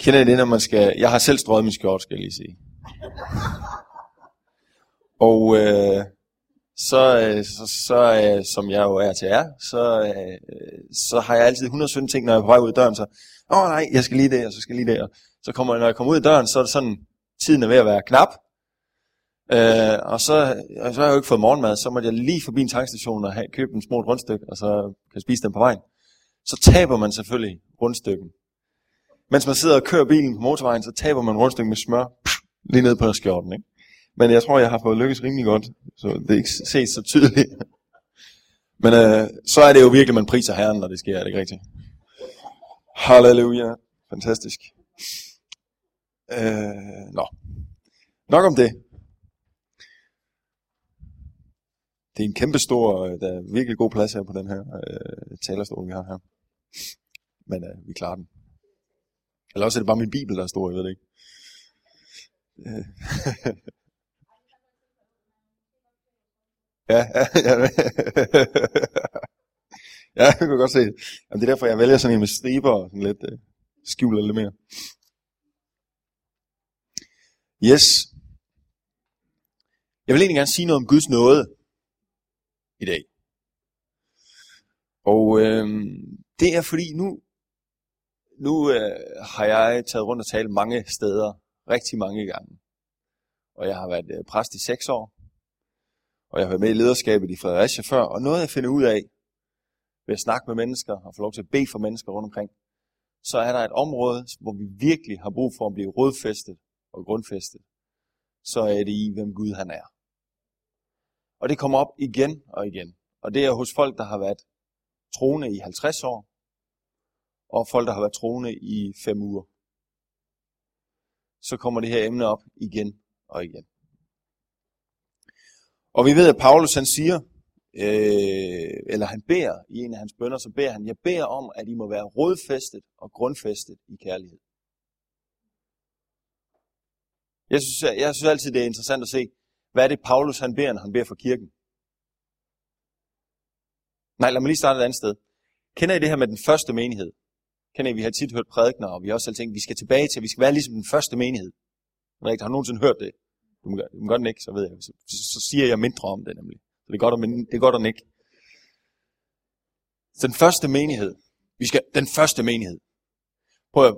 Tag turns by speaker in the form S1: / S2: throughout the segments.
S1: Kender I det, når man skal... Jeg har selv strøget min skjort, skal jeg lige sige. Og øh, så, øh, så, så øh, som jeg jo er til er, så, øh, så har jeg altid 117 ting, når jeg er på vej ud af døren. Så, åh oh, nej, jeg skal lige det, og så skal lige det. Og så kommer, når jeg kommer ud af døren, så er det sådan, tiden er ved at være knap. Øh, og så, og så har jeg jo ikke fået morgenmad, så måtte jeg lige forbi en tankstation og have, købe en små rundstykke, og så kan jeg spise den på vejen. Så taber man selvfølgelig rundstykken. Mens man sidder og kører bilen på motorvejen, så taber man rundstykken med smør lige ned på skjorten. Ikke? Men jeg tror, jeg har fået lykkes rimelig godt, så det er ikke set så tydeligt. Men øh, så er det jo virkelig, man priser Herren, når det sker, er det ikke rigtigt? Halleluja. Fantastisk. Øh, nå. Nok om det. Det er en kæmpe stor, øh, der er virkelig god plads her på den her øh, talerstol, vi har her. Men øh, vi klarer den. Eller også er det bare min bibel, der er stor, jeg ved det ikke. Øh. Ja, ja, ja. ja, jeg kan godt se det. Jamen, det er derfor, jeg vælger sådan en med striber og sådan lidt øh, skjuler lidt mere. Yes. Jeg vil egentlig gerne sige noget om Guds nåde i dag. Og øh, det er fordi nu, nu øh, har jeg taget rundt og talt mange steder, rigtig mange gange. Og jeg har været øh, præst i seks år, og jeg har været med i lederskabet i Fredericia før, og noget jeg finder ud af, ved at snakke med mennesker og få lov til at bede for mennesker rundt omkring, så er der et område, hvor vi virkelig har brug for at blive rodfæstet og grundfæstet. Så er det i, hvem Gud han er. Og det kommer op igen og igen. Og det er hos folk, der har været troende i 50 år, og folk, der har været troende i 5 uger. Så kommer det her emne op igen og igen. Og vi ved, at Paulus han siger, øh, eller han beder i en af hans bønder, så beder han, jeg beder om, at I må være rådfæstet og grundfæstet i kærlighed. Jeg synes, jeg synes altid, det er interessant at se, hvad er det, Paulus han beder, når han beder for kirken? Nej, lad mig lige starte et andet sted. Kender I det her med den første menighed? Kender I, vi har tit hørt prædikner, og vi har også selv tænkt, vi skal tilbage til, vi skal være ligesom den første menighed. Jeg ikke, har nogensinde hørt det? Du må, du må godt ikke, så ved jeg. Så, så, så, siger jeg mindre om det nemlig. Så det er godt at, det er godt at ikke. Så den første menighed. Vi skal, den første menighed. Prøv at,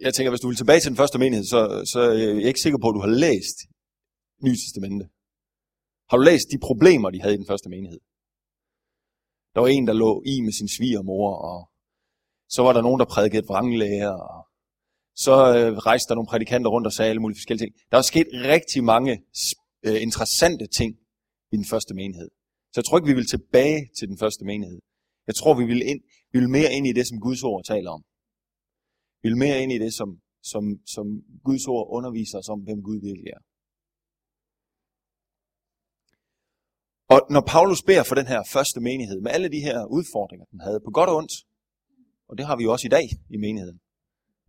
S1: jeg tænker, hvis du vil tilbage til den første menighed, så, så øh, er jeg ikke sikker på, at du har læst Nye Testamente. Har du læst de problemer, de havde i den første menighed? Der var en, der lå i med sin svigermor, og så var der nogen, der prædikede vranglæger, og så øh, rejste der nogle prædikanter rundt og sagde alle mulige forskellige ting. Der var sket rigtig mange øh, interessante ting i den første menighed. Så jeg tror ikke, vi vil tilbage til den første menighed. Jeg tror, vi vil, ind, vi vil mere ind i det, som Guds ord taler om. Vi vil mere ind i det, som, som, som Guds ord underviser os om, hvem Gud virkelig er. Og når Paulus beder for den her første menighed, med alle de her udfordringer, den havde på godt og ondt, og det har vi jo også i dag i menigheden,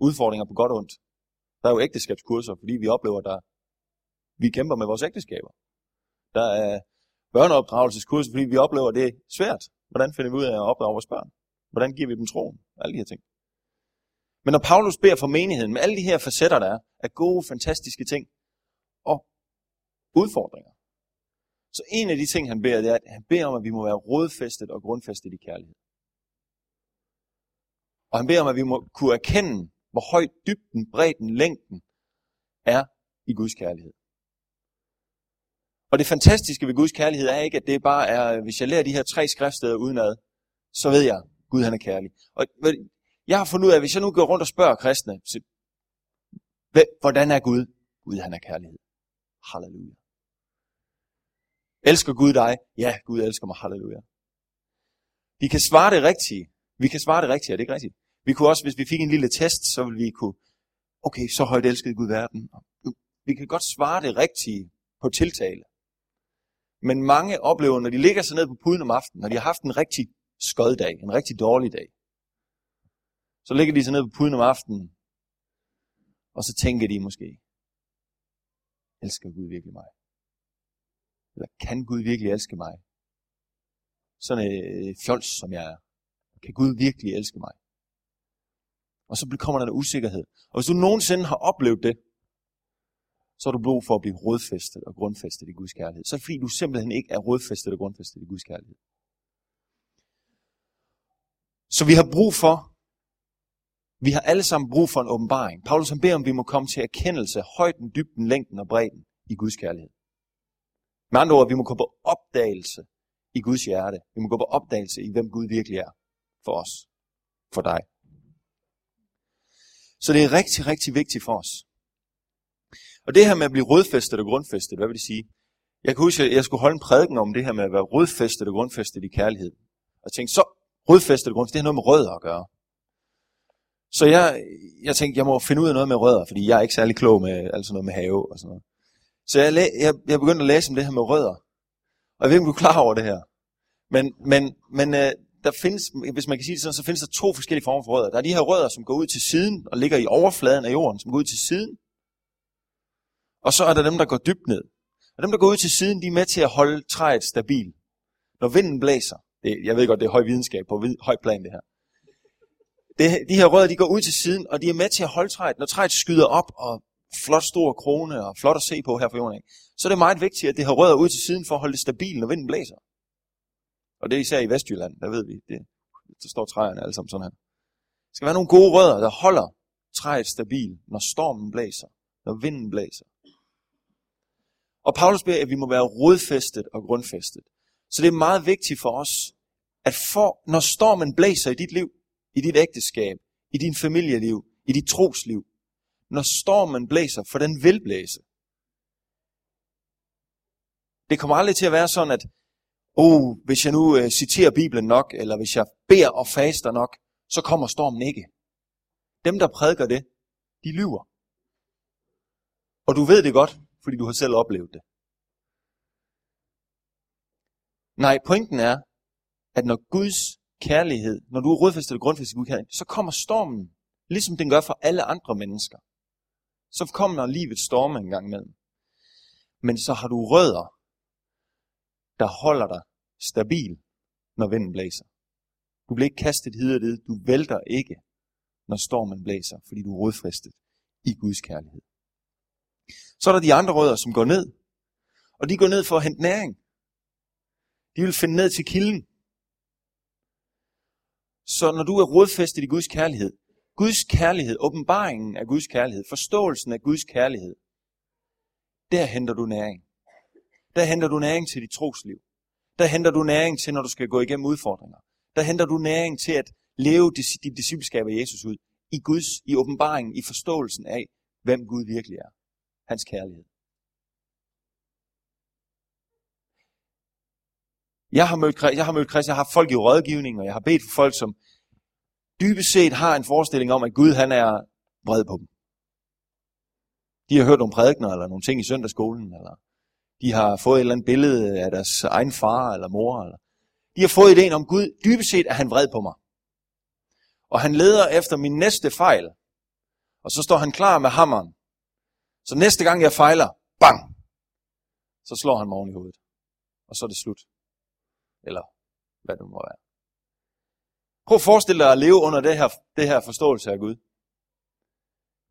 S1: udfordringer på godt og ondt. Der er jo ægteskabskurser, fordi vi oplever, at vi kæmper med vores ægteskaber. Der er børneopdragelseskurser, fordi vi oplever, at det er svært. Hvordan finder vi ud af at opdrage vores børn? Hvordan giver vi dem troen? Alle de her ting. Men når Paulus beder for menigheden med alle de her facetter, der er, af gode, fantastiske ting og udfordringer, så en af de ting, han beder, det er, at han beder om, at vi må være rodfæstet og grundfæstet i kærlighed. Og han beder om, at vi må kunne erkende, hvor højt dybden, bredden, længden er i Guds kærlighed. Og det fantastiske ved Guds kærlighed er ikke, at det bare er, hvis jeg lærer de her tre skriftsteder udenad, så ved jeg, at Gud han er kærlig. Og jeg har fundet ud af, at hvis jeg nu går rundt og spørger kristne, så, hvordan er Gud? Gud han er kærlighed. Halleluja. Elsker Gud dig? Ja, Gud elsker mig. Halleluja. De kan svare det rigtige. Vi kan svare det rigtige, er det ikke rigtigt? Vi kunne også, hvis vi fik en lille test, så ville vi kunne, okay, så højt elskede Gud verden. Vi kan godt svare det rigtige på tiltale. Men mange oplever, når de ligger sig ned på puden om aftenen, når de har haft en rigtig skoddag, en rigtig dårlig dag, så ligger de sig ned på puden om aftenen, og så tænker de måske, elsker Gud virkelig mig? Eller kan Gud virkelig elske mig? Sådan en fjols, som jeg er. Kan Gud virkelig elske mig? Og så kommer der en usikkerhed. Og hvis du nogensinde har oplevet det, så har du brug for at blive rodfæstet og grundfæstet i Guds kærlighed. Så er det fordi, du simpelthen ikke er rodfæstet og grundfæstet i Guds kærlighed. Så vi har brug for, vi har alle sammen brug for en åbenbaring. Paulus han beder om, vi må komme til erkendelse, højden, dybden, længden og bredden i Guds kærlighed. Med andre ord, vi må gå på opdagelse i Guds hjerte. Vi må gå på opdagelse i, hvem Gud virkelig er for os, for dig. Så det er rigtig, rigtig vigtigt for os. Og det her med at blive rodfæstet og grundfæstet, hvad vil det sige? Jeg kan huske, at jeg skulle holde en prædiken om det her med at være rodfæstet og grundfæstet i kærlighed. Og tænkte, så rodfæstet og grundfæstet, det har noget med rødder at gøre. Så jeg, jeg tænkte, jeg må finde ud af noget med rødder, fordi jeg er ikke særlig klog med alt noget med have og sådan noget. Så jeg, jeg, jeg begyndte at læse om det her med rødder. Og jeg ved ikke, om du er klar over det her. Men, men, men øh, der findes, hvis man kan sige det sådan, så findes der to forskellige former for rødder. Der er de her rødder, som går ud til siden og ligger i overfladen af jorden, som går ud til siden. Og så er der dem, der går dybt ned. Og dem, der går ud til siden, de er med til at holde træet stabil. Når vinden blæser, det, jeg ved godt, det er høj videnskab på vid, høj plan det her. Det, de her rødder, de går ud til siden, og de er med til at holde træet. Når træet skyder op, og flot stor krone, og flot at se på her for jorden, så er det meget vigtigt, at det har rødder ud til siden for at holde det stabilt, når vinden blæser. Og det er især i Vestjylland, der ved vi, det, der står træerne alle sammen sådan her. Der skal være nogle gode rødder, der holder træet stabilt, når stormen blæser, når vinden blæser. Og Paulus beder, at vi må være rodfæstet og grundfæstet. Så det er meget vigtigt for os, at for, når stormen blæser i dit liv, i dit ægteskab, i din familieliv, i dit trosliv, når stormen blæser, for den vil blæse. Det kommer aldrig til at være sådan, at oh, hvis jeg nu uh, citerer Bibelen nok, eller hvis jeg beder og faster nok, så kommer stormen ikke. Dem, der prædiker det, de lyver. Og du ved det godt, fordi du har selv oplevet det. Nej, pointen er, at når Guds kærlighed, når du er rodfæstet og grundfæstet i Guds kærlighed, så kommer stormen, ligesom den gør for alle andre mennesker. Så kommer livet storme en gang imellem. Men så har du rødder, der holder dig stabil, når vinden blæser. Du bliver ikke kastet hid og Du vælter ikke, når stormen blæser, fordi du er rodfæstet i Guds kærlighed. Så er der de andre rødder, som går ned. Og de går ned for at hente næring. De vil finde ned til kilden. Så når du er rodfæstet i Guds kærlighed, Guds kærlighed, åbenbaringen af Guds kærlighed, forståelsen af Guds kærlighed, der henter du næring. Der henter du næring til dit trosliv. Der henter du næring til, når du skal gå igennem udfordringer. Der henter du næring til at leve dit discipleskab af Jesus ud. I Guds, i åbenbaringen, i forståelsen af, hvem Gud virkelig er hans kærlighed. Jeg har mødt, jeg har mødt kristne, jeg har haft folk i rådgivning, og jeg har bedt for folk, som dybest set har en forestilling om, at Gud han er vred på dem. De har hørt nogle prædikner, eller nogle ting i søndagsskolen, eller de har fået et eller andet billede af deres egen far eller mor. Eller de har fået ideen om, Gud dybest set er han vred på mig. Og han leder efter min næste fejl. Og så står han klar med hammeren så næste gang jeg fejler, bang, så slår han mig oven i hovedet. Og så er det slut. Eller hvad det må være. Prøv at forestille dig at leve under det her, det her forståelse af Gud.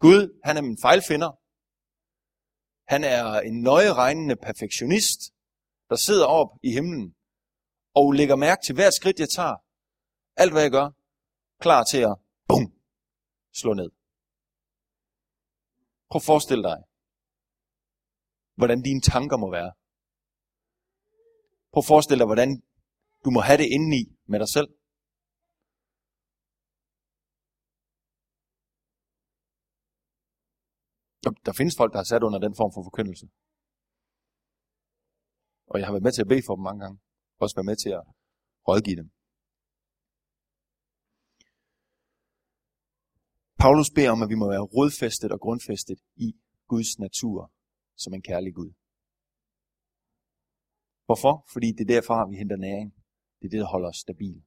S1: Gud, han er min fejlfinder. Han er en nøjeregnende perfektionist, der sidder op i himlen og lægger mærke til hvert skridt, jeg tager. Alt, hvad jeg gør, klar til at bum, slå ned. Prøv at forestille dig, hvordan dine tanker må være. Prøv at forestille dig, hvordan du må have det indeni med dig selv. Der findes folk, der har sat under den form for forkyndelse. Og jeg har været med til at bede for dem mange gange. Også været med til at rådgive dem. Paulus beder om, at vi må være rodfæstet og grundfæstet i Guds natur som en kærlig Gud. Hvorfor? Fordi det er derfra, vi henter næring. Det er det, der holder os stabil.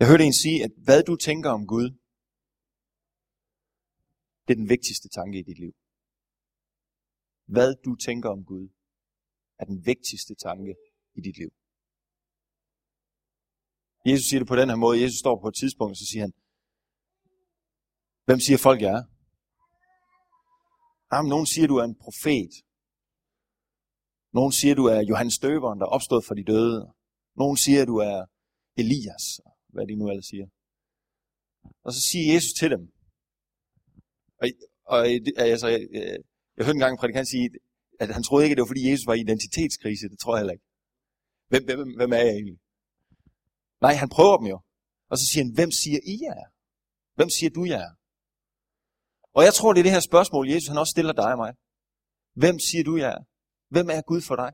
S1: Jeg hørte en sige, at hvad du tænker om Gud, det er den vigtigste tanke i dit liv. Hvad du tænker om Gud, er den vigtigste tanke i dit liv. Jesus siger det på den her måde. Jesus står på et tidspunkt, og så siger han, hvem siger folk, jeg er? Jamen, nogen siger, du er en profet. Nogen siger, du er Johannes Døberen, der er opstået for de døde. Nogen siger, du er Elias, hvad de nu alle siger. Og så siger Jesus til dem. Og, og altså, jeg, jeg, jeg hørte engang en prædikant sige, at han troede ikke, at det var fordi Jesus var i identitetskrise. Det tror jeg heller ikke. Hvem, hvem, hvem er jeg egentlig? Nej, han prøver dem jo. Og så siger han, hvem siger I er? Hvem siger du jeg er? Og jeg tror, det er det her spørgsmål, Jesus han også stiller dig og mig. Hvem siger du jeg er? Hvem er Gud for dig?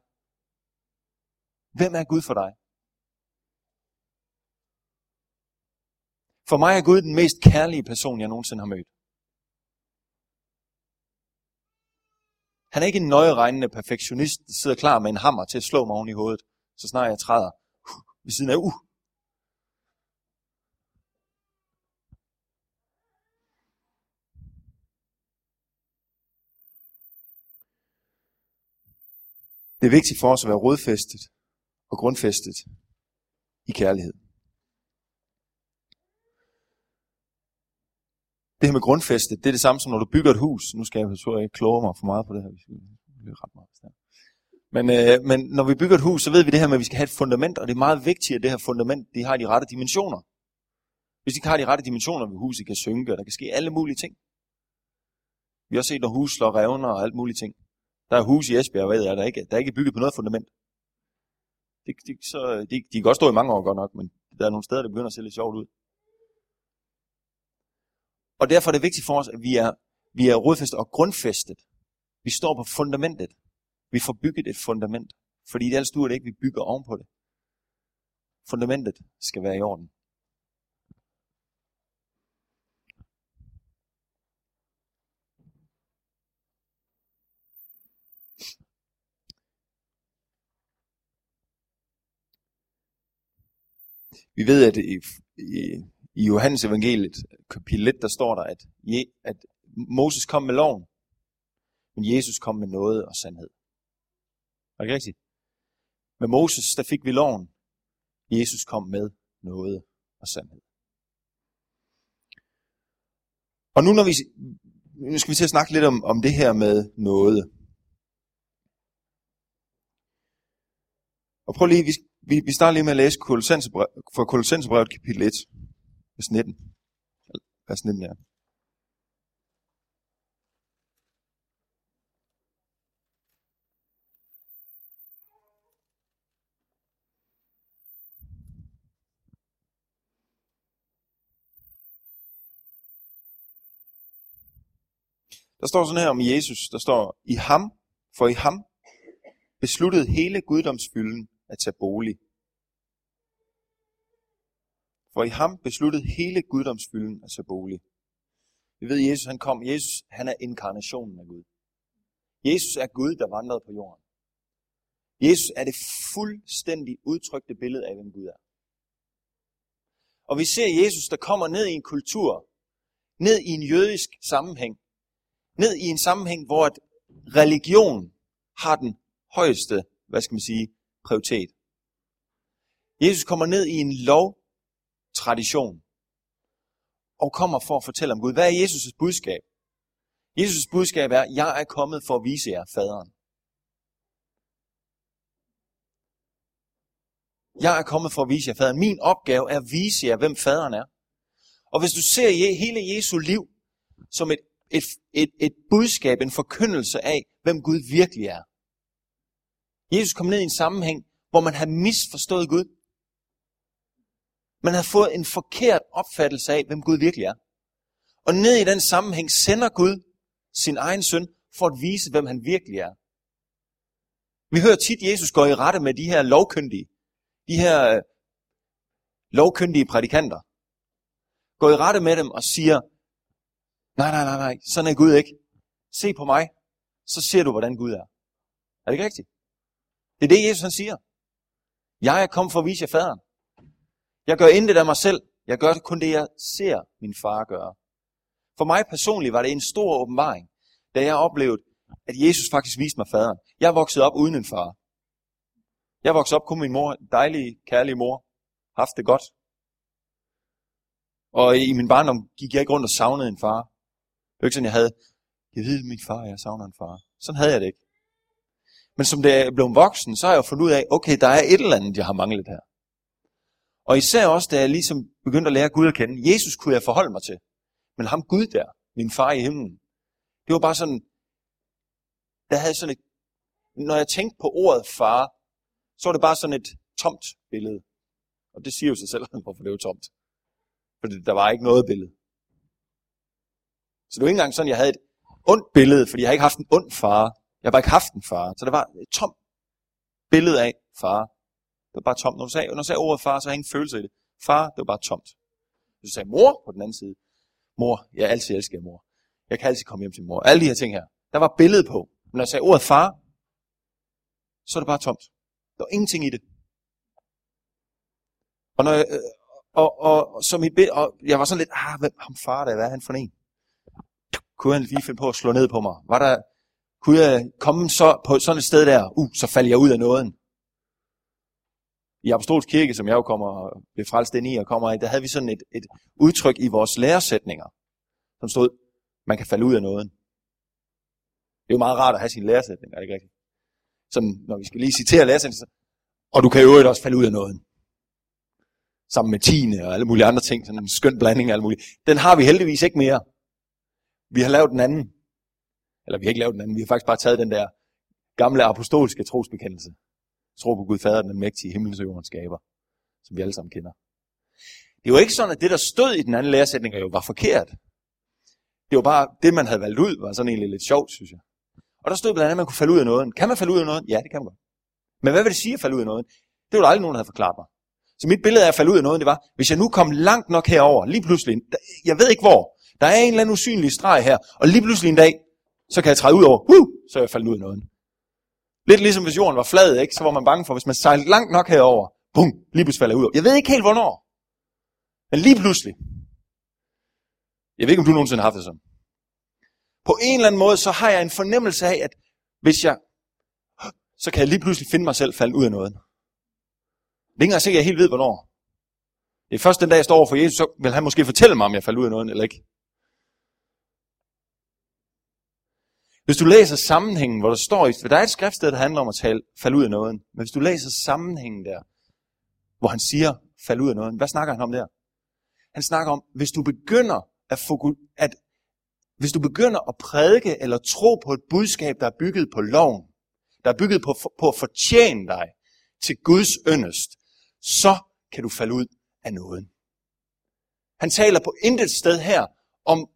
S1: Hvem er Gud for dig? For mig er Gud den mest kærlige person, jeg nogensinde har mødt. Han er ikke en nøjeregnende perfektionist, der sidder klar med en hammer til at slå mig oven i hovedet, så snart jeg træder ved siden af, uh, Det er vigtigt for os at være rodfæstet og grundfæstet i kærlighed. Det her med grundfæste, det er det samme som når du bygger et hus. Nu skal jeg tror ikke kloge mig for meget på det her. Det er ret meget. Men, øh, men når vi bygger et hus, så ved vi det her med, at vi skal have et fundament, og det er meget vigtigt, at det her fundament det har de rette dimensioner. Hvis de ikke har de rette dimensioner, vil huset kan synke, og der kan ske alle mulige ting. Vi har også set, når hus slår revner og alt mulige ting. Der er hus i Esbjerg, ved jeg, der er ikke, der er ikke bygget på noget fundament. Det, det, så, de, de kan godt stå i mange år godt nok, men der er nogle steder, der begynder at se lidt sjovt ud. Og derfor er det vigtigt for os, at vi er, vi er rodfæstet og grundfæstet. Vi står på fundamentet. Vi får bygget et fundament. Fordi det er duer det ikke, vi bygger ovenpå det. Fundamentet skal være i orden. Vi ved, at i, i, i Johannes evangeliet, kapitel 1, der står der, at, at Moses kom med loven, men Jesus kom med noget og sandhed. Er det rigtigt? Med Moses, der fik vi loven. Jesus kom med noget og sandhed. Og nu, når vi, nu skal vi til at snakke lidt om, om det her med noget. Og prøv lige, vi, vi, vi starter lige med at læse fra Kolossenserbrevet kapitel 1, vers 19. Vers 19, ja. Der står sådan her om Jesus, der står, i ham, for i ham besluttede hele guddomsfylden at tage bolig. For i ham besluttede hele guddomsfylden at tage bolig. Vi ved, at Jesus han kom. Jesus han er inkarnationen af Gud. Jesus er Gud, der vandrede på jorden. Jesus er det fuldstændig udtrykte billede af, hvem Gud er. Og vi ser Jesus, der kommer ned i en kultur, ned i en jødisk sammenhæng, ned i en sammenhæng, hvor at religion har den højeste, hvad skal man sige, prioritet. Jesus kommer ned i en lov, tradition og kommer for at fortælle om Gud. Hvad er Jesus' budskab? Jesus' budskab er, jeg er kommet for at vise jer faderen. Jeg er kommet for at vise jer faderen. Min opgave er at vise jer, hvem faderen er. Og hvis du ser hele Jesu liv som et, et, et, et budskab, en forkyndelse af, hvem Gud virkelig er, Jesus kom ned i en sammenhæng, hvor man havde misforstået Gud. Man havde fået en forkert opfattelse af, hvem Gud virkelig er. Og ned i den sammenhæng sender Gud sin egen søn for at vise, hvem han virkelig er. Vi hører tit, at Jesus går i rette med de her lovkyndige, de her øh, lovkyndige prædikanter. Går i rette med dem og siger, nej, nej, nej, nej, sådan er Gud ikke. Se på mig, så ser du, hvordan Gud er. Er det ikke rigtigt? Det er det, Jesus han siger. Jeg er kommet for at vise jer faderen. Jeg gør intet af mig selv. Jeg gør kun det, jeg ser min far gøre. For mig personligt var det en stor åbenbaring, da jeg oplevede, at Jesus faktisk viste mig faderen. Jeg voksede op uden en far. Jeg voksede op kun min mor, dejlige, kærlige mor. Haft det godt. Og i min barndom gik jeg ikke rundt og savnede en far. Det var ikke sådan, jeg havde, jeg ved min far, jeg savner en far. Sådan havde jeg det ikke. Men som det er blevet voksen, så har jeg jo fundet ud af, okay, der er et eller andet, jeg har manglet her. Og især også, da jeg ligesom begyndte at lære Gud at kende. Jesus kunne jeg forholde mig til. Men ham Gud der, min far i himlen, det var bare sådan, der havde sådan et, når jeg tænkte på ordet far, så var det bare sådan et tomt billede. Og det siger jo sig selv, hvorfor det var tomt. Fordi der var ikke noget billede. Så det var ikke engang sådan, jeg havde et ondt billede, fordi jeg har ikke haft en ond far. Jeg har bare ikke haft en far. Så det var et tomt billede af far. Det var bare tomt. Når du sagde, når du sagde ordet far, så havde ingen følelse i det. Far, det var bare tomt. Hvis du sagde mor på den anden side. Mor, jeg altid elsker mor. Jeg kan altid komme hjem til mor. Alle de her ting her. Der var billede på. Men når jeg sagde ordet far, så er det bare tomt. Der var ingenting i det. Og, når jeg, øh, og, og, og, så mit billede, og jeg var sådan lidt, ah, hvem ham far der, hvad er han for en? Kunne han lige finde på at slå ned på mig? Var der, kunne jeg komme så på sådan et sted der, uh, så faldt jeg ud af nåden. I Apostolsk Kirke, som jeg jo kommer og blev frelst ind i og kommer i, der havde vi sådan et, et udtryk i vores læresætninger, som stod, man kan falde ud af nåden. Det er jo meget rart at have sin læresætning, er det ikke rigtigt? Sådan, når vi skal lige citere læresætninger, og du kan jo også falde ud af nåden. Sammen med tiende og alle mulige andre ting, sådan en skøn blanding af alle mulige. Den har vi heldigvis ikke mere. Vi har lavet den anden. Eller vi har ikke lavet den anden, vi har faktisk bare taget den der gamle apostolske trosbekendelse. Tro på Gud Fader, den mægtige himmels og jordens skaber, som vi alle sammen kender. Det var ikke sådan, at det, der stod i den anden læresætning, jo var forkert. Det var bare, det man havde valgt ud, var sådan egentlig lidt sjovt, synes jeg. Og der stod blandt andet, at man kunne falde ud af noget. Kan man falde ud af noget? Ja, det kan man godt. Men hvad vil det sige at falde ud af noget? Det var der aldrig nogen, der havde forklaret mig. Så mit billede af at falde ud af noget, det var, hvis jeg nu kom langt nok herover, lige pludselig, jeg ved ikke hvor, der er en eller anden usynlig streg her, og lige pludselig en dag, så kan jeg træde ud over, uh, så er jeg faldet ud af noget. Lidt ligesom hvis jorden var flad, ikke? så var man bange for, hvis man sejlede langt nok herover, bum, lige pludselig falder jeg ud. Jeg ved ikke helt hvornår, men lige pludselig. Jeg ved ikke, om du nogensinde har haft det sådan. På en eller anden måde, så har jeg en fornemmelse af, at hvis jeg, så kan jeg lige pludselig finde mig selv falde ud af noget. Det er ikke engang sikkert, at jeg helt ved, hvornår. Det er først den dag, jeg står over for Jesus, så vil han måske fortælle mig, om jeg falder ud af noget eller ikke. Hvis du læser sammenhængen, hvor der står, for der er et skriftsted, der handler om at tale, falde ud af noget. Men hvis du læser sammenhængen der, hvor han siger, falde ud af noget, hvad snakker han om der? Han snakker om, hvis du begynder at, få, at hvis du begynder at prædike eller tro på et budskab, der er bygget på loven, der er bygget på, på at fortjene dig til Guds yndest, så kan du falde ud af nåden. Han taler på intet sted her om,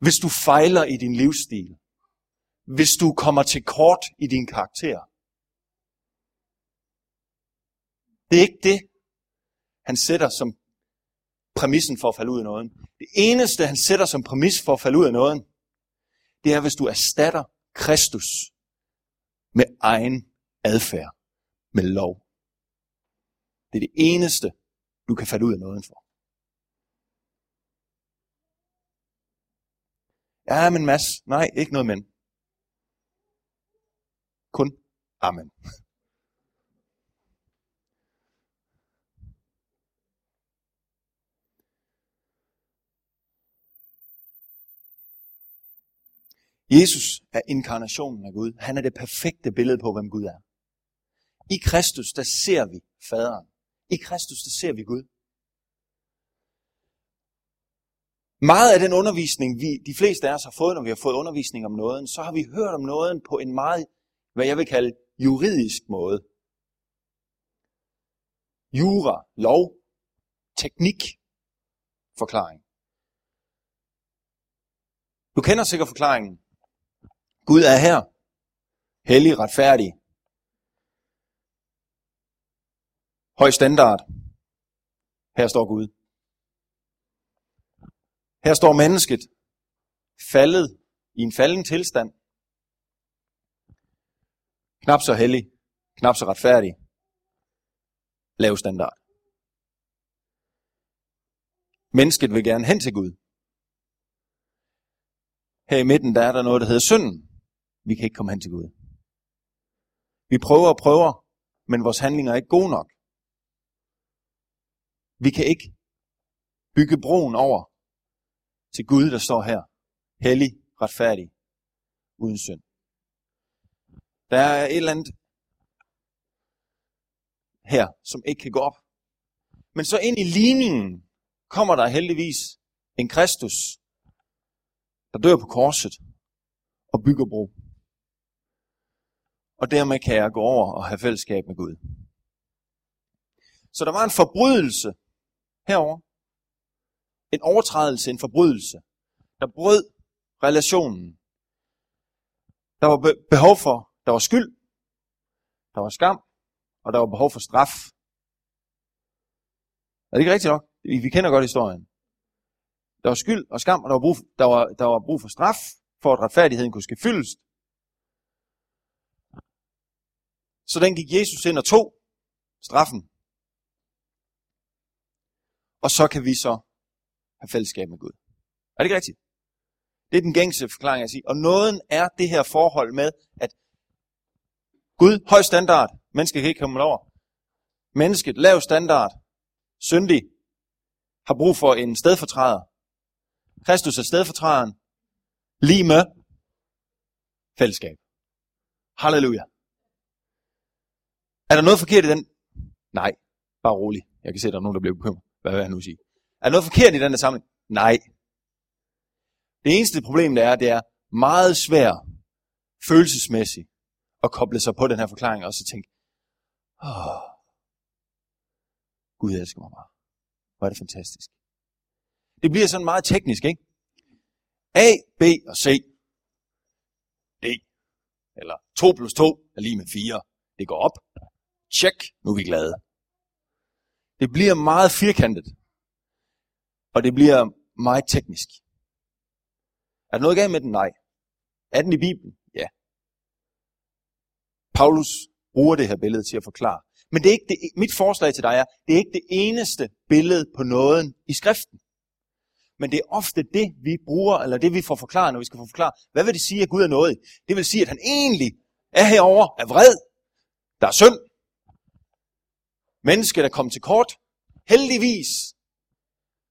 S1: hvis du fejler i din livsstil, hvis du kommer til kort i din karakter. Det er ikke det, han sætter som præmissen for at falde ud af noget. Det eneste, han sætter som præmis for at falde ud af noget, det er, hvis du erstatter Kristus med egen adfærd, med lov. Det er det eneste, du kan falde ud af noget for. Ja, men Mads, nej, ikke noget men. Kun Amen. Jesus er inkarnationen af Gud. Han er det perfekte billede på, hvem Gud er. I Kristus, der ser vi faderen. I Kristus, der ser vi Gud. Meget af den undervisning, vi, de fleste af os har fået, når vi har fået undervisning om nåden, så har vi hørt om nåden på en meget, hvad jeg vil kalde, juridisk måde. Jura, lov, teknik, forklaring. Du kender sikkert forklaringen. Gud er her. Hellig, retfærdig. Høj standard. Her står Gud. Her står mennesket faldet i en falden tilstand. Knap så hellig, knap så retfærdig. Lav standard. Mennesket vil gerne hen til Gud. Her i midten, der er der noget, der hedder synden. Vi kan ikke komme hen til Gud. Vi prøver og prøver, men vores handlinger er ikke gode nok. Vi kan ikke bygge broen over til Gud, der står her. Hellig, retfærdig, uden synd. Der er et eller andet her, som ikke kan gå op. Men så ind i ligningen kommer der heldigvis en Kristus, der dør på korset og bygger bro. Og dermed kan jeg gå over og have fællesskab med Gud. Så der var en forbrydelse herover. En overtrædelse, en forbrydelse, der brød relationen. Der var behov for, der var skyld, der var skam, og der var behov for straf. Er det ikke rigtigt nok? Vi kender godt historien. Der var skyld og skam, og der var brug, der var, der var brug for straf, for at retfærdigheden kunne ske fyldest. Så den gik Jesus ind og tog straffen. Og så kan vi så have fællesskab med Gud. Er det ikke rigtigt? Det er den gængse forklaring at sige. Og nåden er det her forhold med, at Gud, høj standard, mennesket kan ikke komme over. Mennesket, lav standard, syndig, har brug for en stedfortræder. Kristus er stedfortræderen, lige med fællesskab. Halleluja. Er der noget forkert i den? Nej, bare rolig. Jeg kan se, at der er nogen, der bliver bekymret. Hvad vil jeg nu sige? Er der noget forkert i den der samling? Nej. Det eneste problem, der er, det er meget svært følelsesmæssigt at koble sig på den her forklaring og så tænke, åh, Gud elsker mig bare. Hvor er det fantastisk. Det bliver sådan meget teknisk, ikke? A, B og C. D. Eller 2 plus 2 er lige med 4. Det går op. Tjek, nu er vi glade. Det bliver meget firkantet. Og det bliver meget teknisk. Er der noget galt med den? Nej. Er den i Bibelen? Paulus bruger det her billede til at forklare. Men det er ikke det, mit forslag til dig er, det er ikke det eneste billede på nåden i skriften. Men det er ofte det, vi bruger, eller det vi får forklaret, når vi skal få forklaret, hvad vil det sige, at Gud er noget? Det vil sige, at han egentlig er herover er vred. Der er synd. Mennesket der kom til kort. Heldigvis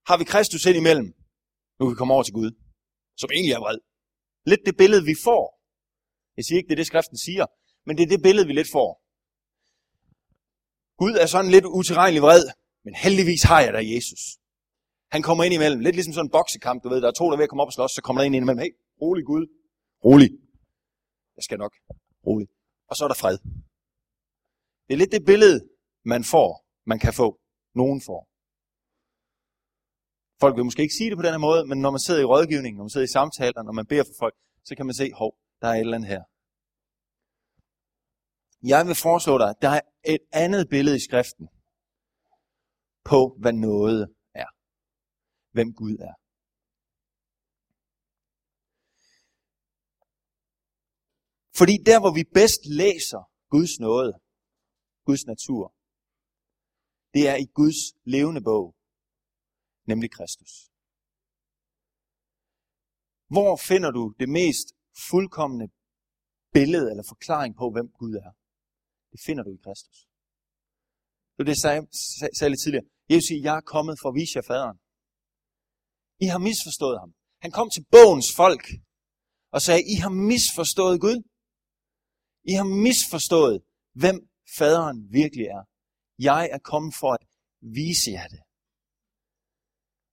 S1: har vi Kristus ind imellem, nu vi komme over til Gud, som egentlig er vred. Lidt det billede, vi får. Jeg siger ikke, det er det, skriften siger, men det er det billede, vi lidt får. Gud er sådan lidt utilregnelig vred, men heldigvis har jeg der Jesus. Han kommer ind imellem, lidt ligesom sådan en boksekamp, du ved, der er to, der er ved at komme op og slås, så kommer der en ind imellem, hey, rolig Gud, rolig. Jeg skal nok, rolig. Og så er der fred. Det er lidt det billede, man får, man kan få, nogen får. Folk vil måske ikke sige det på den her måde, men når man sidder i rådgivning, når man sidder i samtaler, når man beder for folk, så kan man se, hov, der er et eller andet her. Jeg vil foreslå dig, at der er et andet billede i skriften på, hvad noget er. Hvem Gud er. Fordi der, hvor vi bedst læser Guds nåde, Guds natur, det er i Guds levende bog, nemlig Kristus. Hvor finder du det mest fuldkommende billede eller forklaring på, hvem Gud er? Det finder du i Kristus. Det er det, jeg sagde lidt tidligere. Jesus siger, jeg er kommet for at vise jer faderen. I har misforstået ham. Han kom til bogens folk og sagde, I har misforstået Gud. I har misforstået, hvem faderen virkelig er. Jeg er kommet for at vise jer det.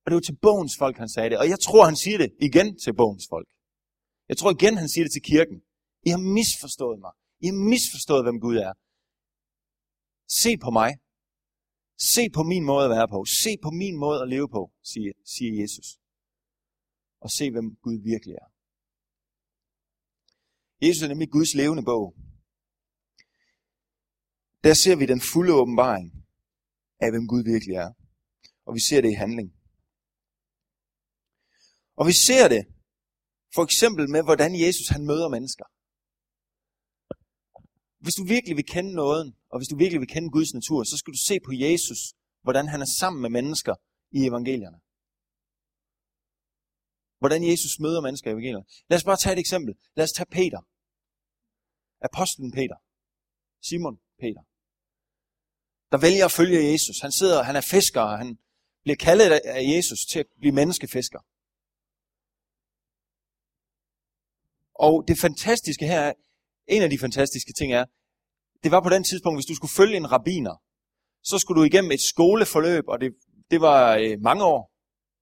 S1: Og det var til bogens folk, han sagde det. Og jeg tror, han siger det igen til bogens folk. Jeg tror igen, han siger det til kirken. I har misforstået mig. I har misforstået, hvem Gud er. Se på mig. Se på min måde at være på. Se på min måde at leve på, siger, siger Jesus. Og se, hvem Gud virkelig er. Jesus er nemlig Guds levende bog. Der ser vi den fulde åbenbaring af, hvem Gud virkelig er. Og vi ser det i handling. Og vi ser det for eksempel med, hvordan Jesus han møder mennesker. Hvis du virkelig vil kende nåden, og hvis du virkelig vil kende Guds natur, så skal du se på Jesus, hvordan han er sammen med mennesker i evangelierne. Hvordan Jesus møder mennesker i evangelierne. Lad os bare tage et eksempel. Lad os tage Peter. Apostlen Peter. Simon Peter. der vælger at følge Jesus. Han sidder, han er fisker, og han bliver kaldet af Jesus til at blive menneskefisker. Og det fantastiske her, er, en af de fantastiske ting er, det var på den tidspunkt, hvis du skulle følge en rabiner, så skulle du igennem et skoleforløb, og det, det var øh, mange år,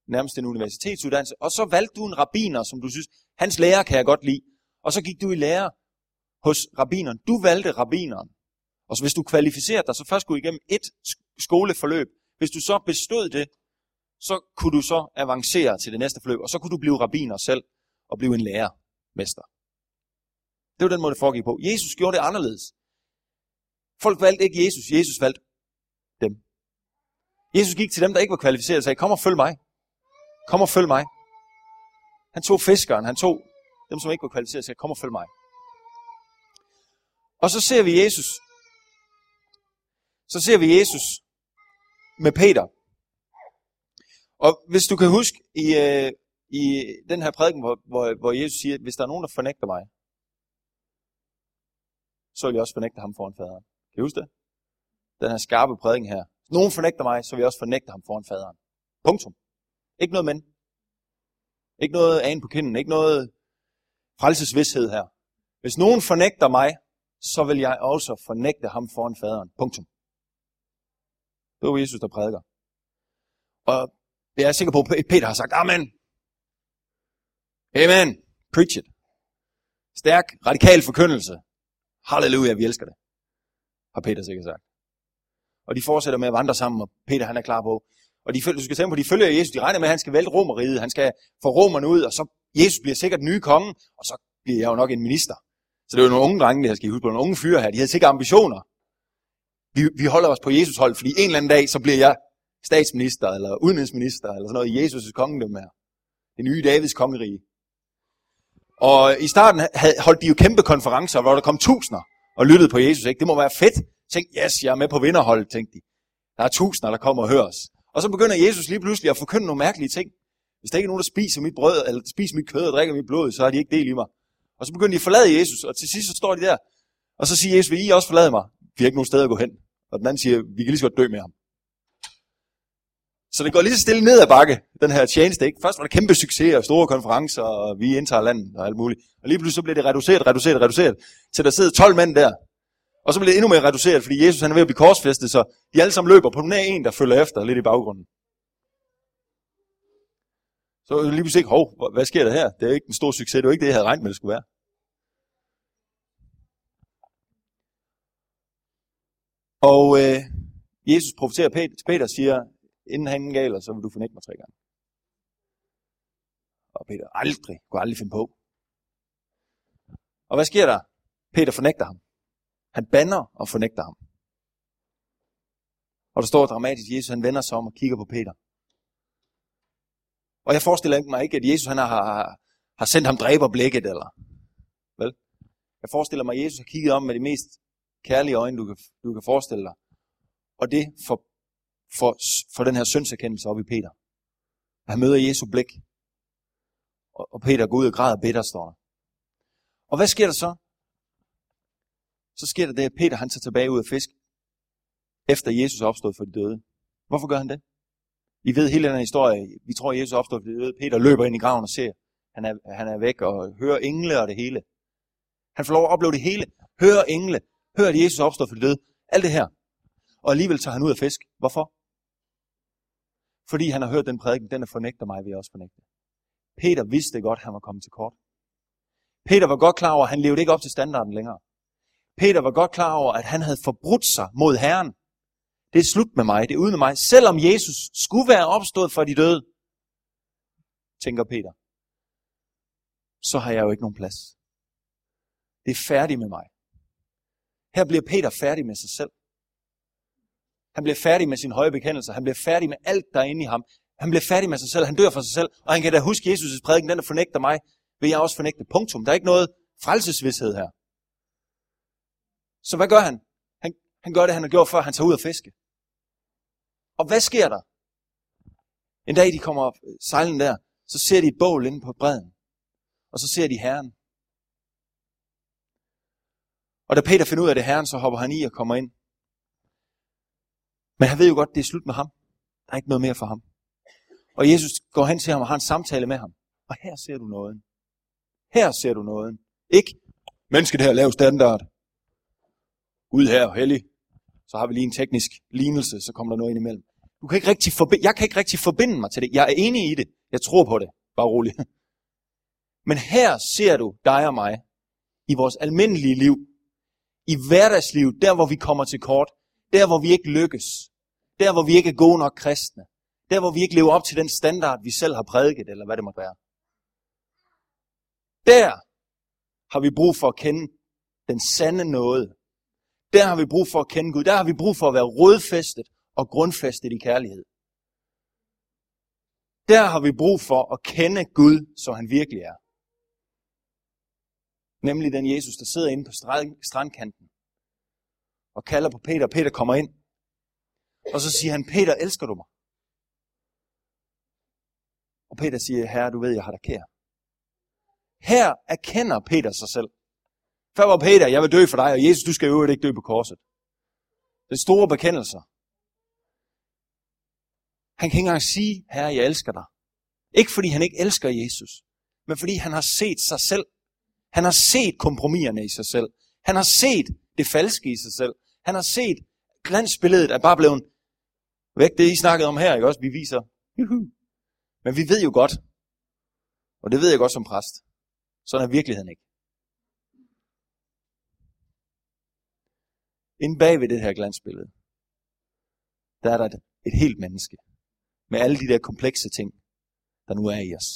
S1: nærmest en universitetsuddannelse, og så valgte du en rabiner, som du synes, hans lærer kan jeg godt lide, og så gik du i lære hos rabineren. Du valgte rabineren. Og så hvis du kvalificerede dig, så først skulle du igennem et skoleforløb. Hvis du så bestod det, så kunne du så avancere til det næste forløb, og så kunne du blive rabiner selv og blive en lærermester. Det var den måde, det foregik på. Jesus gjorde det anderledes. Folk valgte ikke Jesus, Jesus valgte dem. Jesus gik til dem, der ikke var kvalificeret og sagde, kom og følg mig. Kom og følg mig. Han tog fiskeren, han tog dem, som ikke var kvalificeret og sagde, kom og følg mig. Og så ser vi Jesus. Så ser vi Jesus med Peter. Og hvis du kan huske i, øh, i den her prædiken, hvor, hvor, hvor Jesus siger, at hvis der er nogen, der fornægter mig, så vil jeg også fornægte ham foran faderen. Kan I huske det? Den her skarpe prædiken her. Hvis nogen fornægter mig, så vil jeg også fornægte ham foran faderen. Punktum. Ikke noget men. Ikke noget an på kinden. Ikke noget frelsesvidshed her. Hvis nogen fornægter mig, så vil jeg også fornægte ham foran faderen. Punktum. Det var Jesus, der prædiker. Og jeg er sikker på, at Peter har sagt, Amen. Amen. Preach it. Stærk, radikal forkyndelse. Halleluja, vi elsker det. Har Peter sikkert sagt. Og de fortsætter med at vandre sammen, og Peter han er klar på. Og de, du skal tænke på, de følger Jesus. De regner med, at han skal vælte romeriet. Han skal få romerne ud, og så Jesus bliver sikkert nye konge, og så bliver jeg jo nok en minister. Så det er jo nogle unge drenge, der skal huske på. Nogle unge fyre her. De havde sikkert ambitioner. Vi, vi holder os på Jesus hold, fordi en eller anden dag, så bliver jeg statsminister, eller udenrigsminister, eller sådan noget i Jesus' kongedømme her. Det nye Davids kongerige. Og i starten holdt de jo kæmpe konferencer, hvor der kom tusinder og lyttede på Jesus. Ikke? Det må være fedt. Tænk, yes, jeg er med på vinderholdet, tænkte de. Der er tusinder, der kommer og hører os. Og så begynder Jesus lige pludselig at forkynde nogle mærkelige ting. Hvis der ikke er nogen, der spiser mit brød, eller spiser mit kød og drikker mit blod, så har de ikke del i mig. Og så begynder de at forlade Jesus, og til sidst så står de der. Og så siger Jesus, vil I også forlade mig? Vi har ikke nogen sted at gå hen. Og den anden siger, vi kan lige så godt dø med ham. Så det går lige så stille ned ad bakke, den her tjeneste. Ikke? Først var der kæmpe succes og store konferencer, og vi indtager landet og alt muligt. Og lige pludselig så bliver det reduceret, reduceret, reduceret, til der sidder 12 mænd der. Og så bliver det endnu mere reduceret, fordi Jesus han er ved at blive korsfæstet, så de alle sammen løber på den en, der følger efter lidt i baggrunden. Så lige pludselig ikke, hov, hvad sker der her? Det er ikke en stor succes, det er ikke det, jeg havde regnet med, det skulle være. Og øh, Jesus profeterer Peter, Peter siger, inden han galer, så vil du fornægte mig tre gange. Og Peter aldrig, kunne aldrig finde på. Og hvad sker der? Peter fornægter ham. Han banner og fornægter ham. Og der står dramatisk, at Jesus han vender sig om og kigger på Peter. Og jeg forestiller mig ikke, at Jesus han har, har sendt ham dræberblikket, eller vel? Jeg forestiller mig, at Jesus har kigget om med de mest kærlige øjne, du kan, du kan forestille dig. Og det for, for, for den her syndserkendelse op i Peter. Han møder Jesu blik. Og, og Peter går ud og græder bitter, står der. Og hvad sker der så? Så sker der det, at Peter han tager tilbage ud af fisk, efter Jesus opstod for de døde. Hvorfor gør han det? I ved hele den her historie. Vi tror, at Jesus opstod for de døde. Peter løber ind i graven og ser, han er, han er væk og hører engle og det hele. Han får lov at opleve det hele. Hører engle. Hører, at Jesus opstod for de døde. Alt det her. Og alligevel tager han ud af fisk. Hvorfor? Fordi han har hørt den prædiken, den er fornægter mig, vil jeg også fornægte. Peter vidste godt, at han var kommet til kort. Peter var godt klar over, at han levede ikke op til standarden længere. Peter var godt klar over, at han havde forbrudt sig mod Herren. Det er slut med mig, det er ude med mig. Selvom Jesus skulle være opstået fra de døde, tænker Peter, så har jeg jo ikke nogen plads. Det er færdigt med mig. Her bliver Peter færdig med sig selv. Han bliver færdig med sin høje bekendelse. Han bliver færdig med alt, der er inde i ham. Han bliver færdig med sig selv. Han dør for sig selv. Og han kan da huske Jesus' prædiken, den der fornægter mig, vil jeg også fornægte. Punktum. Der er ikke noget frelsesvidshed her. Så hvad gør han? han? Han gør det, han har gjort før. Han tager ud og fiske. Og hvad sker der? En dag, de kommer op, øh, sejlen der, så ser de et bål inde på bredden. Og så ser de Herren. Og da Peter finder ud af det Herren, så hopper han i og kommer ind. Men han ved jo godt, det er slut med ham. Der er ikke noget mere for ham. Og Jesus går hen til ham og har en samtale med ham. Og her ser du noget. Her ser du noget. Ikke mennesket her lav standard. Gud her, hellig. Så har vi lige en teknisk lignelse, så kommer der noget ind imellem. Du kan ikke rigtig forbi- jeg kan ikke rigtig forbinde mig til det. Jeg er enig i det. Jeg tror på det. Bare rolig. Men her ser du dig og mig i vores almindelige liv, i hverdagslivet, der hvor vi kommer til kort, der hvor vi ikke lykkes, der hvor vi ikke er gode nok kristne, der hvor vi ikke lever op til den standard, vi selv har prædiket, eller hvad det måtte være. Der har vi brug for at kende den sande noget. Der har vi brug for at kende Gud. Der har vi brug for at være rodfæstet og grundfæstet i kærlighed. Der har vi brug for at kende Gud, som han virkelig er. Nemlig den Jesus, der sidder inde på strandkanten og kalder på Peter. Peter kommer ind. Og så siger han, Peter, elsker du mig? Og Peter siger, herre, du ved, jeg har dig kær. Her erkender Peter sig selv. Før var Peter, jeg vil dø for dig, og Jesus, du skal jo ikke dø på korset. Det er store bekendelser. Han kan ikke engang sige, herre, jeg elsker dig. Ikke fordi han ikke elsker Jesus, men fordi han har set sig selv. Han har set kompromiserne i sig selv. Han har set det falske i sig selv. Han har set glansbilledet er bare blevet væk. Det I snakkede om her, ikke også? Vi viser. Juhu. Men vi ved jo godt, og det ved jeg godt som præst, sådan er virkeligheden ikke. Inden bag ved det her glansbillede, der er der et, et helt menneske. Med alle de der komplekse ting, der nu er i os.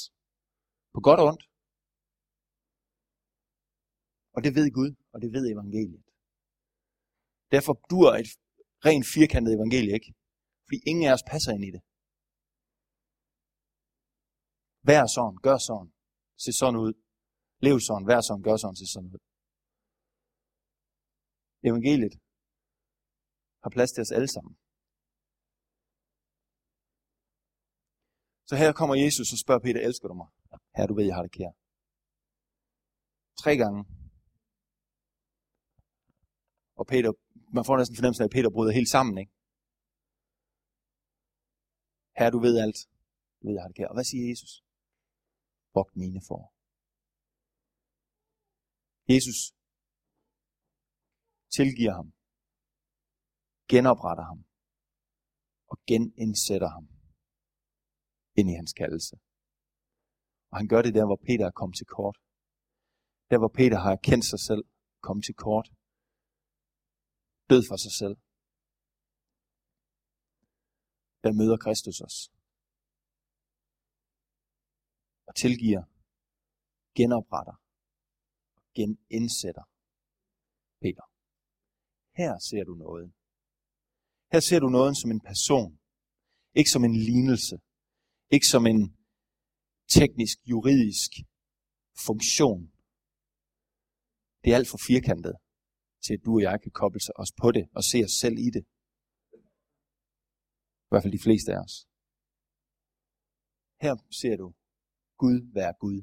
S1: På godt og ondt. Og det ved Gud, og det ved evangeliet. Derfor dur et rent firkantet evangelie ikke. Fordi ingen af os passer ind i det. Vær sådan, gør sådan, se sådan ud. Lev sådan, vær sådan, gør sådan, se sådan ud. Evangeliet har plads til os alle sammen. Så her kommer Jesus og spørger Peter, elsker du mig? Her du ved, jeg har det kær. Tre gange. Og Peter, man får næsten fornemmelse af, at Peter bryder helt sammen, ikke? Her du ved alt. Du ved, jeg har det kære. Og hvad siger Jesus? Vogt mine for. Jesus tilgiver ham, genopretter ham og genindsætter ham ind i hans kaldelse. Og han gør det der, hvor Peter er kommet til kort. Der, hvor Peter har erkendt sig selv, kommet til kort. Død for sig selv. Der møder Kristus os. Og tilgiver, genopretter og genindsætter Peter. Her ser du noget. Her ser du noget som en person. Ikke som en lignelse. Ikke som en teknisk, juridisk funktion. Det er alt for firkantet til, at du og jeg kan koble os på det og se os selv i det. I hvert fald de fleste af os. Her ser du Gud være Gud,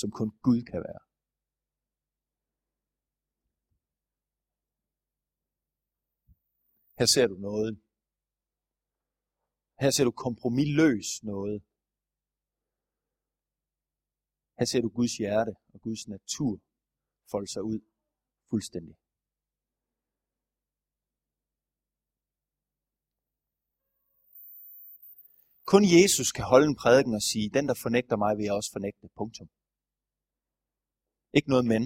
S1: som kun Gud kan være. Her ser du noget. Her ser du kompromilløs noget. Her ser du Guds hjerte og Guds natur folde sig ud fuldstændig. Kun Jesus kan holde en prædiken og sige, den der fornægter mig, vil jeg også fornægte. Punktum. Ikke noget men.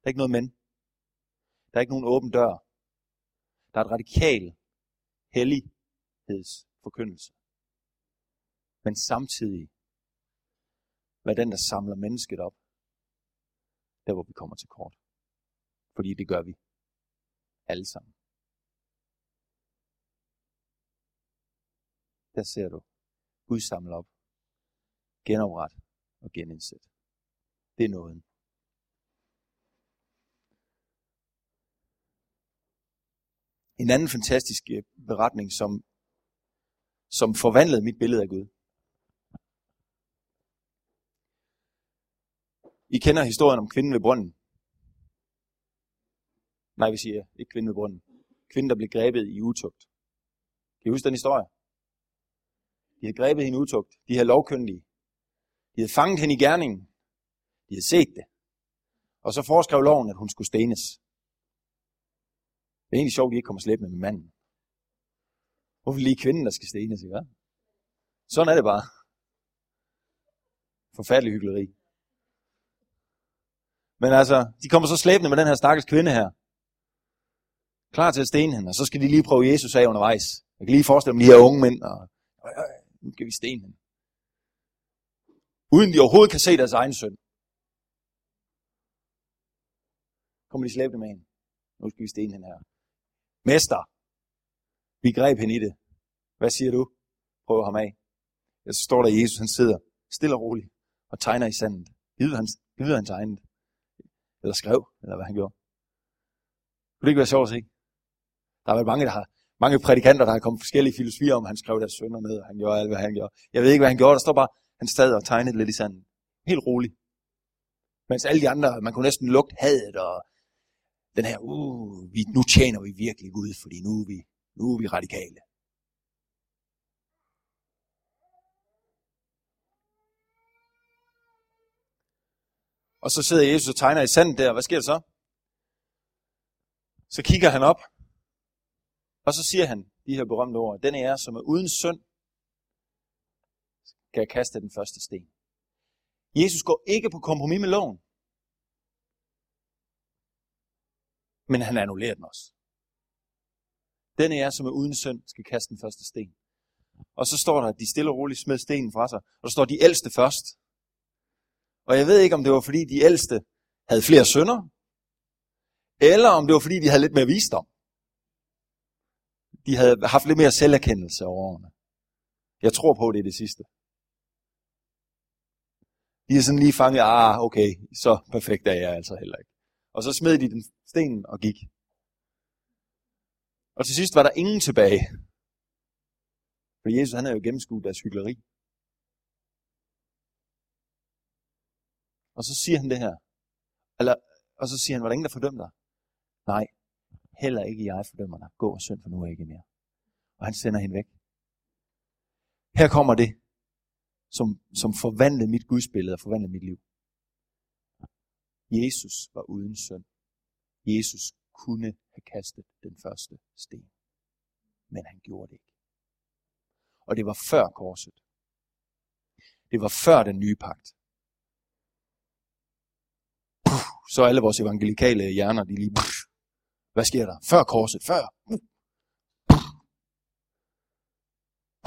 S1: Der er ikke noget men. Der er ikke nogen åben dør. Der er et radikal hellighedsforkyndelse. Men samtidig hvad den, der samler mennesket op, der hvor vi kommer til kort. Fordi det gør vi alle sammen. Der ser du Gud samle op, genopret og genindsæt. Det er noget. En anden fantastisk øh, beretning, som, som forvandlede mit billede af Gud. I kender historien om kvinden ved brønden. Nej, vi siger ikke kvinden ved brunnen. Kvinden, der blev grebet i utugt. Kan I huske den historie? De havde grebet hende utugt. De havde lovkyndige. De havde fanget hende i gerningen. De havde set det. Og så foreskrev loven, at hun skulle stenes. Det er egentlig sjovt, at de ikke kommer slæbende med manden. Hvorfor lige kvinden, der skal stenes, ikke? Sådan er det bare. Forfærdelig hyggeleri. Men altså, de kommer så slæbende med den her stakkels kvinde her. Klar til at stene hende, og så skal de lige prøve Jesus af undervejs. Jeg kan lige forestille mig de her unge mænd, og nu skal vi stene hende. Uden de overhovedet kan se deres egen søn. Kommer de slæbende med hende. Nu skal vi stene hende her. Mester, vi greb hende i det. Hvad siger du? Prøv ham af. Ja, så står der Jesus, han sidder stille og roligt og tegner i sandet. Gider han, gider han tegnet. Eller skrev, eller hvad han gjorde. Kunne det ikke være sjovt at se? Der har været mange, der har, mange prædikanter, der har kommet forskellige filosofier om, han skrev deres sønner ned, og han gjorde alt, hvad han gjorde. Jeg ved ikke, hvad han gjorde. Der står bare, han sad og tegnede lidt i sanden. Helt roligt. Mens alle de andre, man kunne næsten lugte hadet, og den her, uh, vi, nu tjener vi virkelig Gud, fordi nu er vi, nu er vi radikale. Og så sidder Jesus og tegner i sanden der. Hvad sker der så? Så kigger han op, og så siger han de her berømte ord. Den er, som er uden synd, kan jeg kaste den første sten. Jesus går ikke på kompromis med loven. Men han annullerer den også. Den er, som er uden synd, skal kaste den første sten. Og så står der, at de stille og roligt smed stenen fra sig. Og der står de ældste først. Og jeg ved ikke, om det var fordi de ældste havde flere sønder, eller om det var fordi de havde lidt mere visdom. De havde haft lidt mere selverkendelse over årene. Jeg tror på, det er det sidste. De er sådan lige fanget, ah, okay, så perfekt er jeg altså heller ikke. Og så smed de den stenen og gik. Og til sidst var der ingen tilbage. For Jesus han er jo gennemskuet deres hyggeleri. Og så siger han det her. Eller, og så siger han, var der ingen, der fordømte dig? Nej, heller ikke jeg fordømmer dig. Gå og synd, for nu er ikke mere. Og han sender hende væk. Her kommer det, som, som forvandlede mit gudsbillede og forvandlede mit liv. Jesus var uden synd. Jesus kunne have kastet den første sten. Men han gjorde det ikke. Og det var før korset. Det var før den nye pagt så alle vores evangelikale hjerner, de lige, hvad sker der? Før korset, før. Uh. Uh.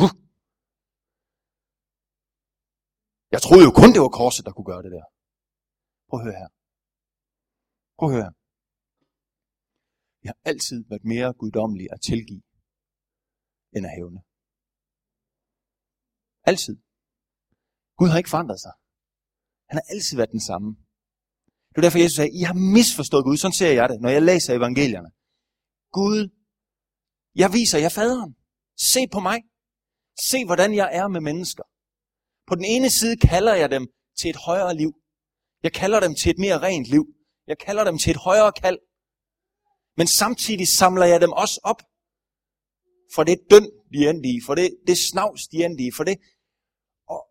S1: Uh. Jeg troede jo kun, det var korset, der kunne gøre det der. Prøv at høre her. Prøv at høre her. Jeg har altid været mere guddommelig at tilgive, end at hævne. Altid. Gud har ikke forandret sig. Han har altid været den samme. Det var derfor, Jesus sagde, I har misforstået Gud. Sådan ser jeg det, når jeg læser evangelierne. Gud, jeg viser jer faderen. Se på mig. Se, hvordan jeg er med mennesker. På den ene side kalder jeg dem til et højere liv. Jeg kalder dem til et mere rent liv. Jeg kalder dem til et højere kald. Men samtidig samler jeg dem også op for det døn, de endte i, for det, det snavs, de endte i, for det. Og,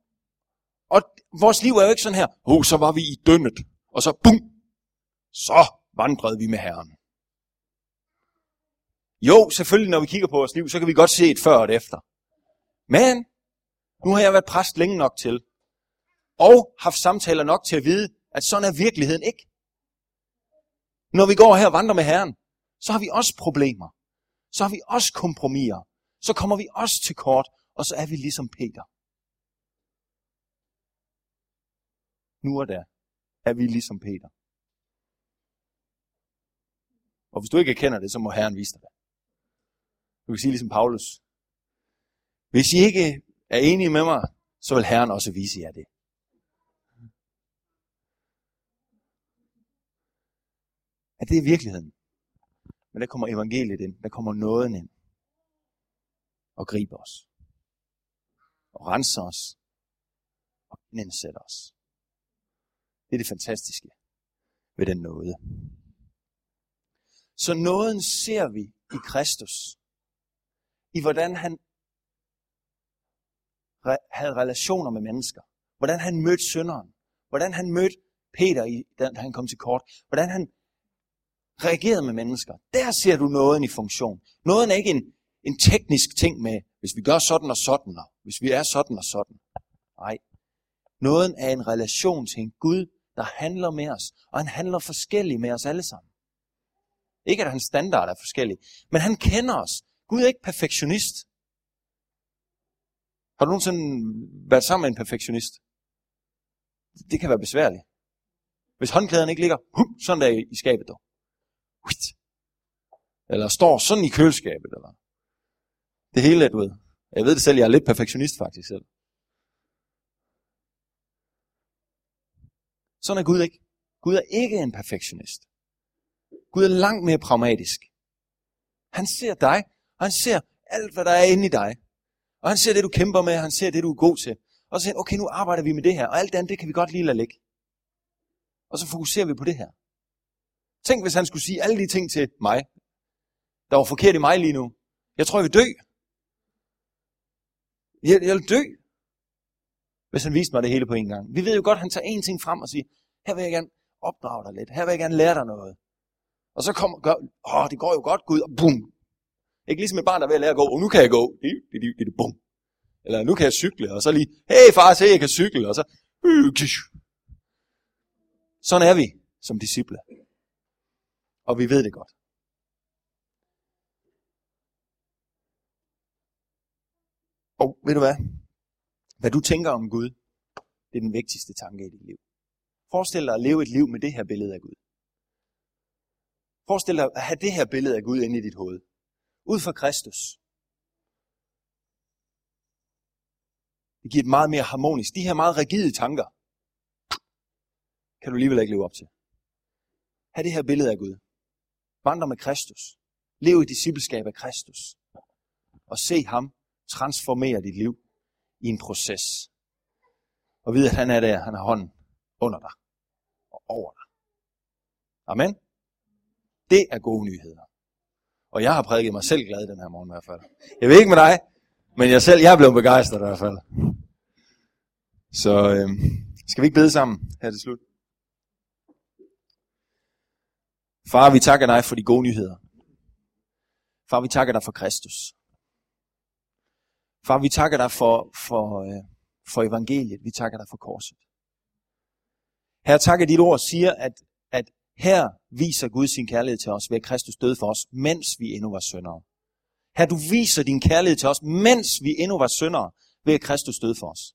S1: og vores liv er jo ikke sådan her, oh, så var vi i dønnet og så bum, så vandrede vi med Herren. Jo, selvfølgelig når vi kigger på vores liv, så kan vi godt se et før og et efter. Men nu har jeg været præst længe nok til, og haft samtaler nok til at vide, at sådan er virkeligheden ikke. Når vi går her og vandrer med Herren, så har vi også problemer. Så har vi også kompromiser. Så kommer vi også til kort, og så er vi ligesom Peter. Nu er der er vi ligesom Peter. Og hvis du ikke kender det, så må Herren vise dig det. Du kan sige ligesom Paulus. Hvis I ikke er enige med mig, så vil Herren også vise jer det. At det er virkeligheden. Men der kommer evangeliet ind. Der kommer nåden ind. Og griber os. Og renser os. Og indsætter os. Det er det fantastiske ved den nåde. Så nåden ser vi i Kristus. I hvordan han re- havde relationer med mennesker. Hvordan han mødte synderen. Hvordan han mødte Peter, i, da han kom til kort. Hvordan han reagerede med mennesker. Der ser du nåden i funktion. Nåden er ikke en, en teknisk ting med, hvis vi gør sådan og sådan, og hvis vi er sådan og sådan. Nej. Nåden er en relation til en Gud, der handler med os, og han handler forskelligt med os alle sammen. Ikke at hans standard er forskellig, men han kender os. Gud er ikke perfektionist. Har du nogensinde været sammen med en perfektionist? Det kan være besværligt. Hvis håndklæderne ikke ligger hum, sådan der i skabet, dog. Eller står sådan i køleskabet, eller det hele, du ved. Jeg ved det selv, jeg er lidt perfektionist faktisk selv. Sådan er Gud ikke. Gud er ikke en perfektionist. Gud er langt mere pragmatisk. Han ser dig, og han ser alt, hvad der er inde i dig. Og han ser det, du kæmper med, han ser det, du er god til. Og så siger han, okay, nu arbejder vi med det her, og alt andet, det kan vi godt lige lade ligge. Og så fokuserer vi på det her. Tænk, hvis han skulle sige alle de ting til mig, der var forkert i mig lige nu. Jeg tror, jeg vil dø. Jeg, jeg vil dø, hvis han viste mig det hele på en gang. Vi ved jo godt, at han tager en ting frem og siger, her vil jeg gerne opdrage dig lidt. Her vil jeg gerne lære dig noget. Og så kommer, gør, åh, det går jo godt, Gud, og bum. Ikke ligesom et barn, der er ved at lære at gå, og nu kan jeg gå. Bum. Eller nu kan jeg cykle, og så lige, hey far, se, jeg kan cykle, og så, øh, sådan er vi som disciple. Og vi ved det godt. Og ved du hvad? Hvad du tænker om Gud, det er den vigtigste tanke i dit liv. Forestil dig at leve et liv med det her billede af Gud. Forestil dig at have det her billede af Gud inde i dit hoved. Ud fra Kristus. Det giver et meget mere harmonisk. De her meget rigide tanker, kan du alligevel ikke leve op til. Ha' det her billede af Gud. Vandre med Kristus. Lev i discipleskab af Kristus. Og se ham transformere dit liv i en proces. Og vide, at han er der, han har hånden under dig og over dig. Amen. Det er gode nyheder. Og jeg har prædiket mig selv glad den her morgen i hvert fald. Jeg ved ikke med dig, men jeg selv, jeg er blevet begejstret i hvert fald. Så øh, skal vi ikke bede sammen her til slut? Far, vi takker dig for de gode nyheder. Far, vi takker dig for Kristus. Far, vi takker dig for, for, øh, for evangeliet. Vi takker dig for korset. Her takker dit ord siger, at, at her viser Gud sin kærlighed til os ved at Kristus døde for os, mens vi endnu var syndere. Her du viser din kærlighed til os, mens vi endnu var syndere, ved at Kristus døde for os.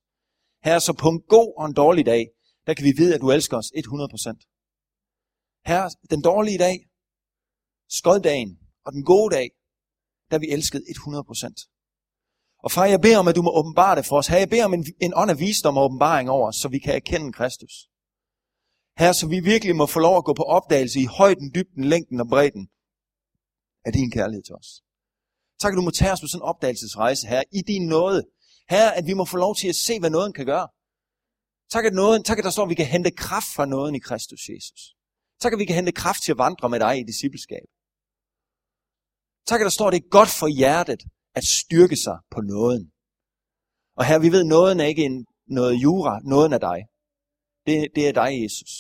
S1: Her så på en god og en dårlig dag, der kan vi vide, at du elsker os 100%. Her den dårlige dag, skoddagen og den gode dag, der vi elsket 100%. Og far, jeg beder om, at du må åbenbare det for os. Her, jeg beder om en, en ånd af visdom og åbenbaring over os, så vi kan erkende Kristus. Her, så vi virkelig må få lov at gå på opdagelse i højden, dybden, længden og bredden af din kærlighed til os. Tak, at du må tage os på sådan en opdagelsesrejse her i din nåde. Her, at vi må få lov til at se, hvad nåden kan gøre. Tak, at, nåden, tak, at der står, at vi kan hente kraft fra nåden i Kristus Jesus. Tak, at vi kan hente kraft til at vandre med dig i discipleskab. Tak, at der står, at det er godt for hjertet at styrke sig på nåden. Og her, vi ved, nåden er ikke en, noget jura, nåden er dig. Det, det er dig, Jesus.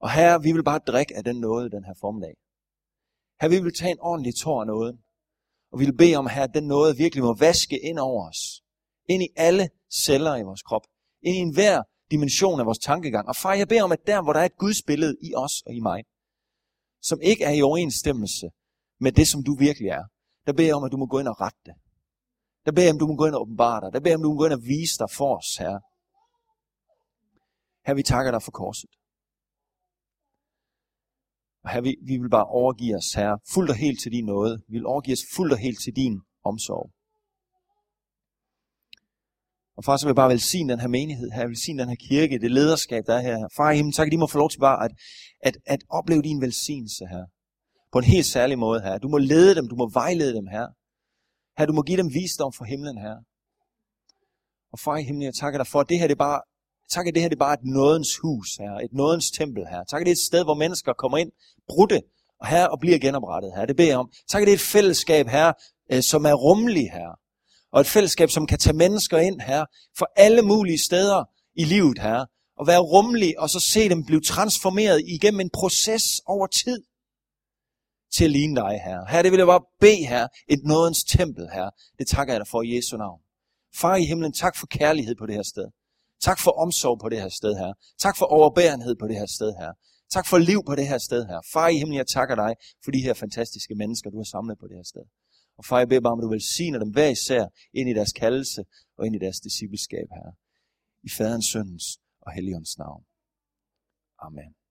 S1: Og her, vi vil bare drikke af den nåde den her formiddag. Her, vi vil tage en ordentlig tår af nåden. Og vi vil bede om, her, at den nåde virkelig må vaske ind over os. Ind i alle celler i vores krop. Ind i enhver dimension af vores tankegang. Og far, jeg beder om, at der, hvor der er et Guds billede i os og i mig, som ikke er i overensstemmelse med det, som du virkelig er, der beder jeg om, at du må gå ind og rette det. Der beder jeg om, at du må gå ind og åbenbare dig. Der beder jeg om, at du må gå ind og vise dig for os, Herre. Her vi takker dig for korset. Og her vi, vi vil bare overgive os, Herre, fuldt og helt til din nåde. Vi vil overgive os fuldt og helt til din omsorg. Og far, så vil jeg bare velsigne den her menighed her, velsigne den her kirke, det lederskab, der er her. Far i himlen, tak at de må få lov til bare at, at, at opleve din velsignelse her. På en helt særlig måde her. Du må lede dem, du må vejlede dem her. Her, du må give dem visdom fra himlen her. Og far i himlen, jeg takker dig for, at det her det er bare Tak, at det her det er bare et nådens hus her, et nådens tempel her. Tak, at det er et sted, hvor mennesker kommer ind, brudte, og her og bliver genoprettet her. Det beder jeg om. Tak, at det er et fællesskab her, øh, som er rummelig her. Og et fællesskab, som kan tage mennesker ind her, for alle mulige steder i livet her. Og være rummelig, og så se dem blive transformeret igennem en proces over tid til at ligne dig, her. Her, det vil jeg bare bede, her, et nådens tempel, her. Det takker jeg dig for i Jesu navn. Far i himlen, tak for kærlighed på det her sted. Tak for omsorg på det her sted her. Tak for overbærenhed på det her sted her. Tak for liv på det her sted her. Far i himlen, jeg takker dig for de her fantastiske mennesker, du har samlet på det her sted. Og far, jeg beder bare om, at du velsigner dem hver især ind i deres kaldelse og ind i deres discipleskab her. I faderens, søndens og helligåndens navn. Amen.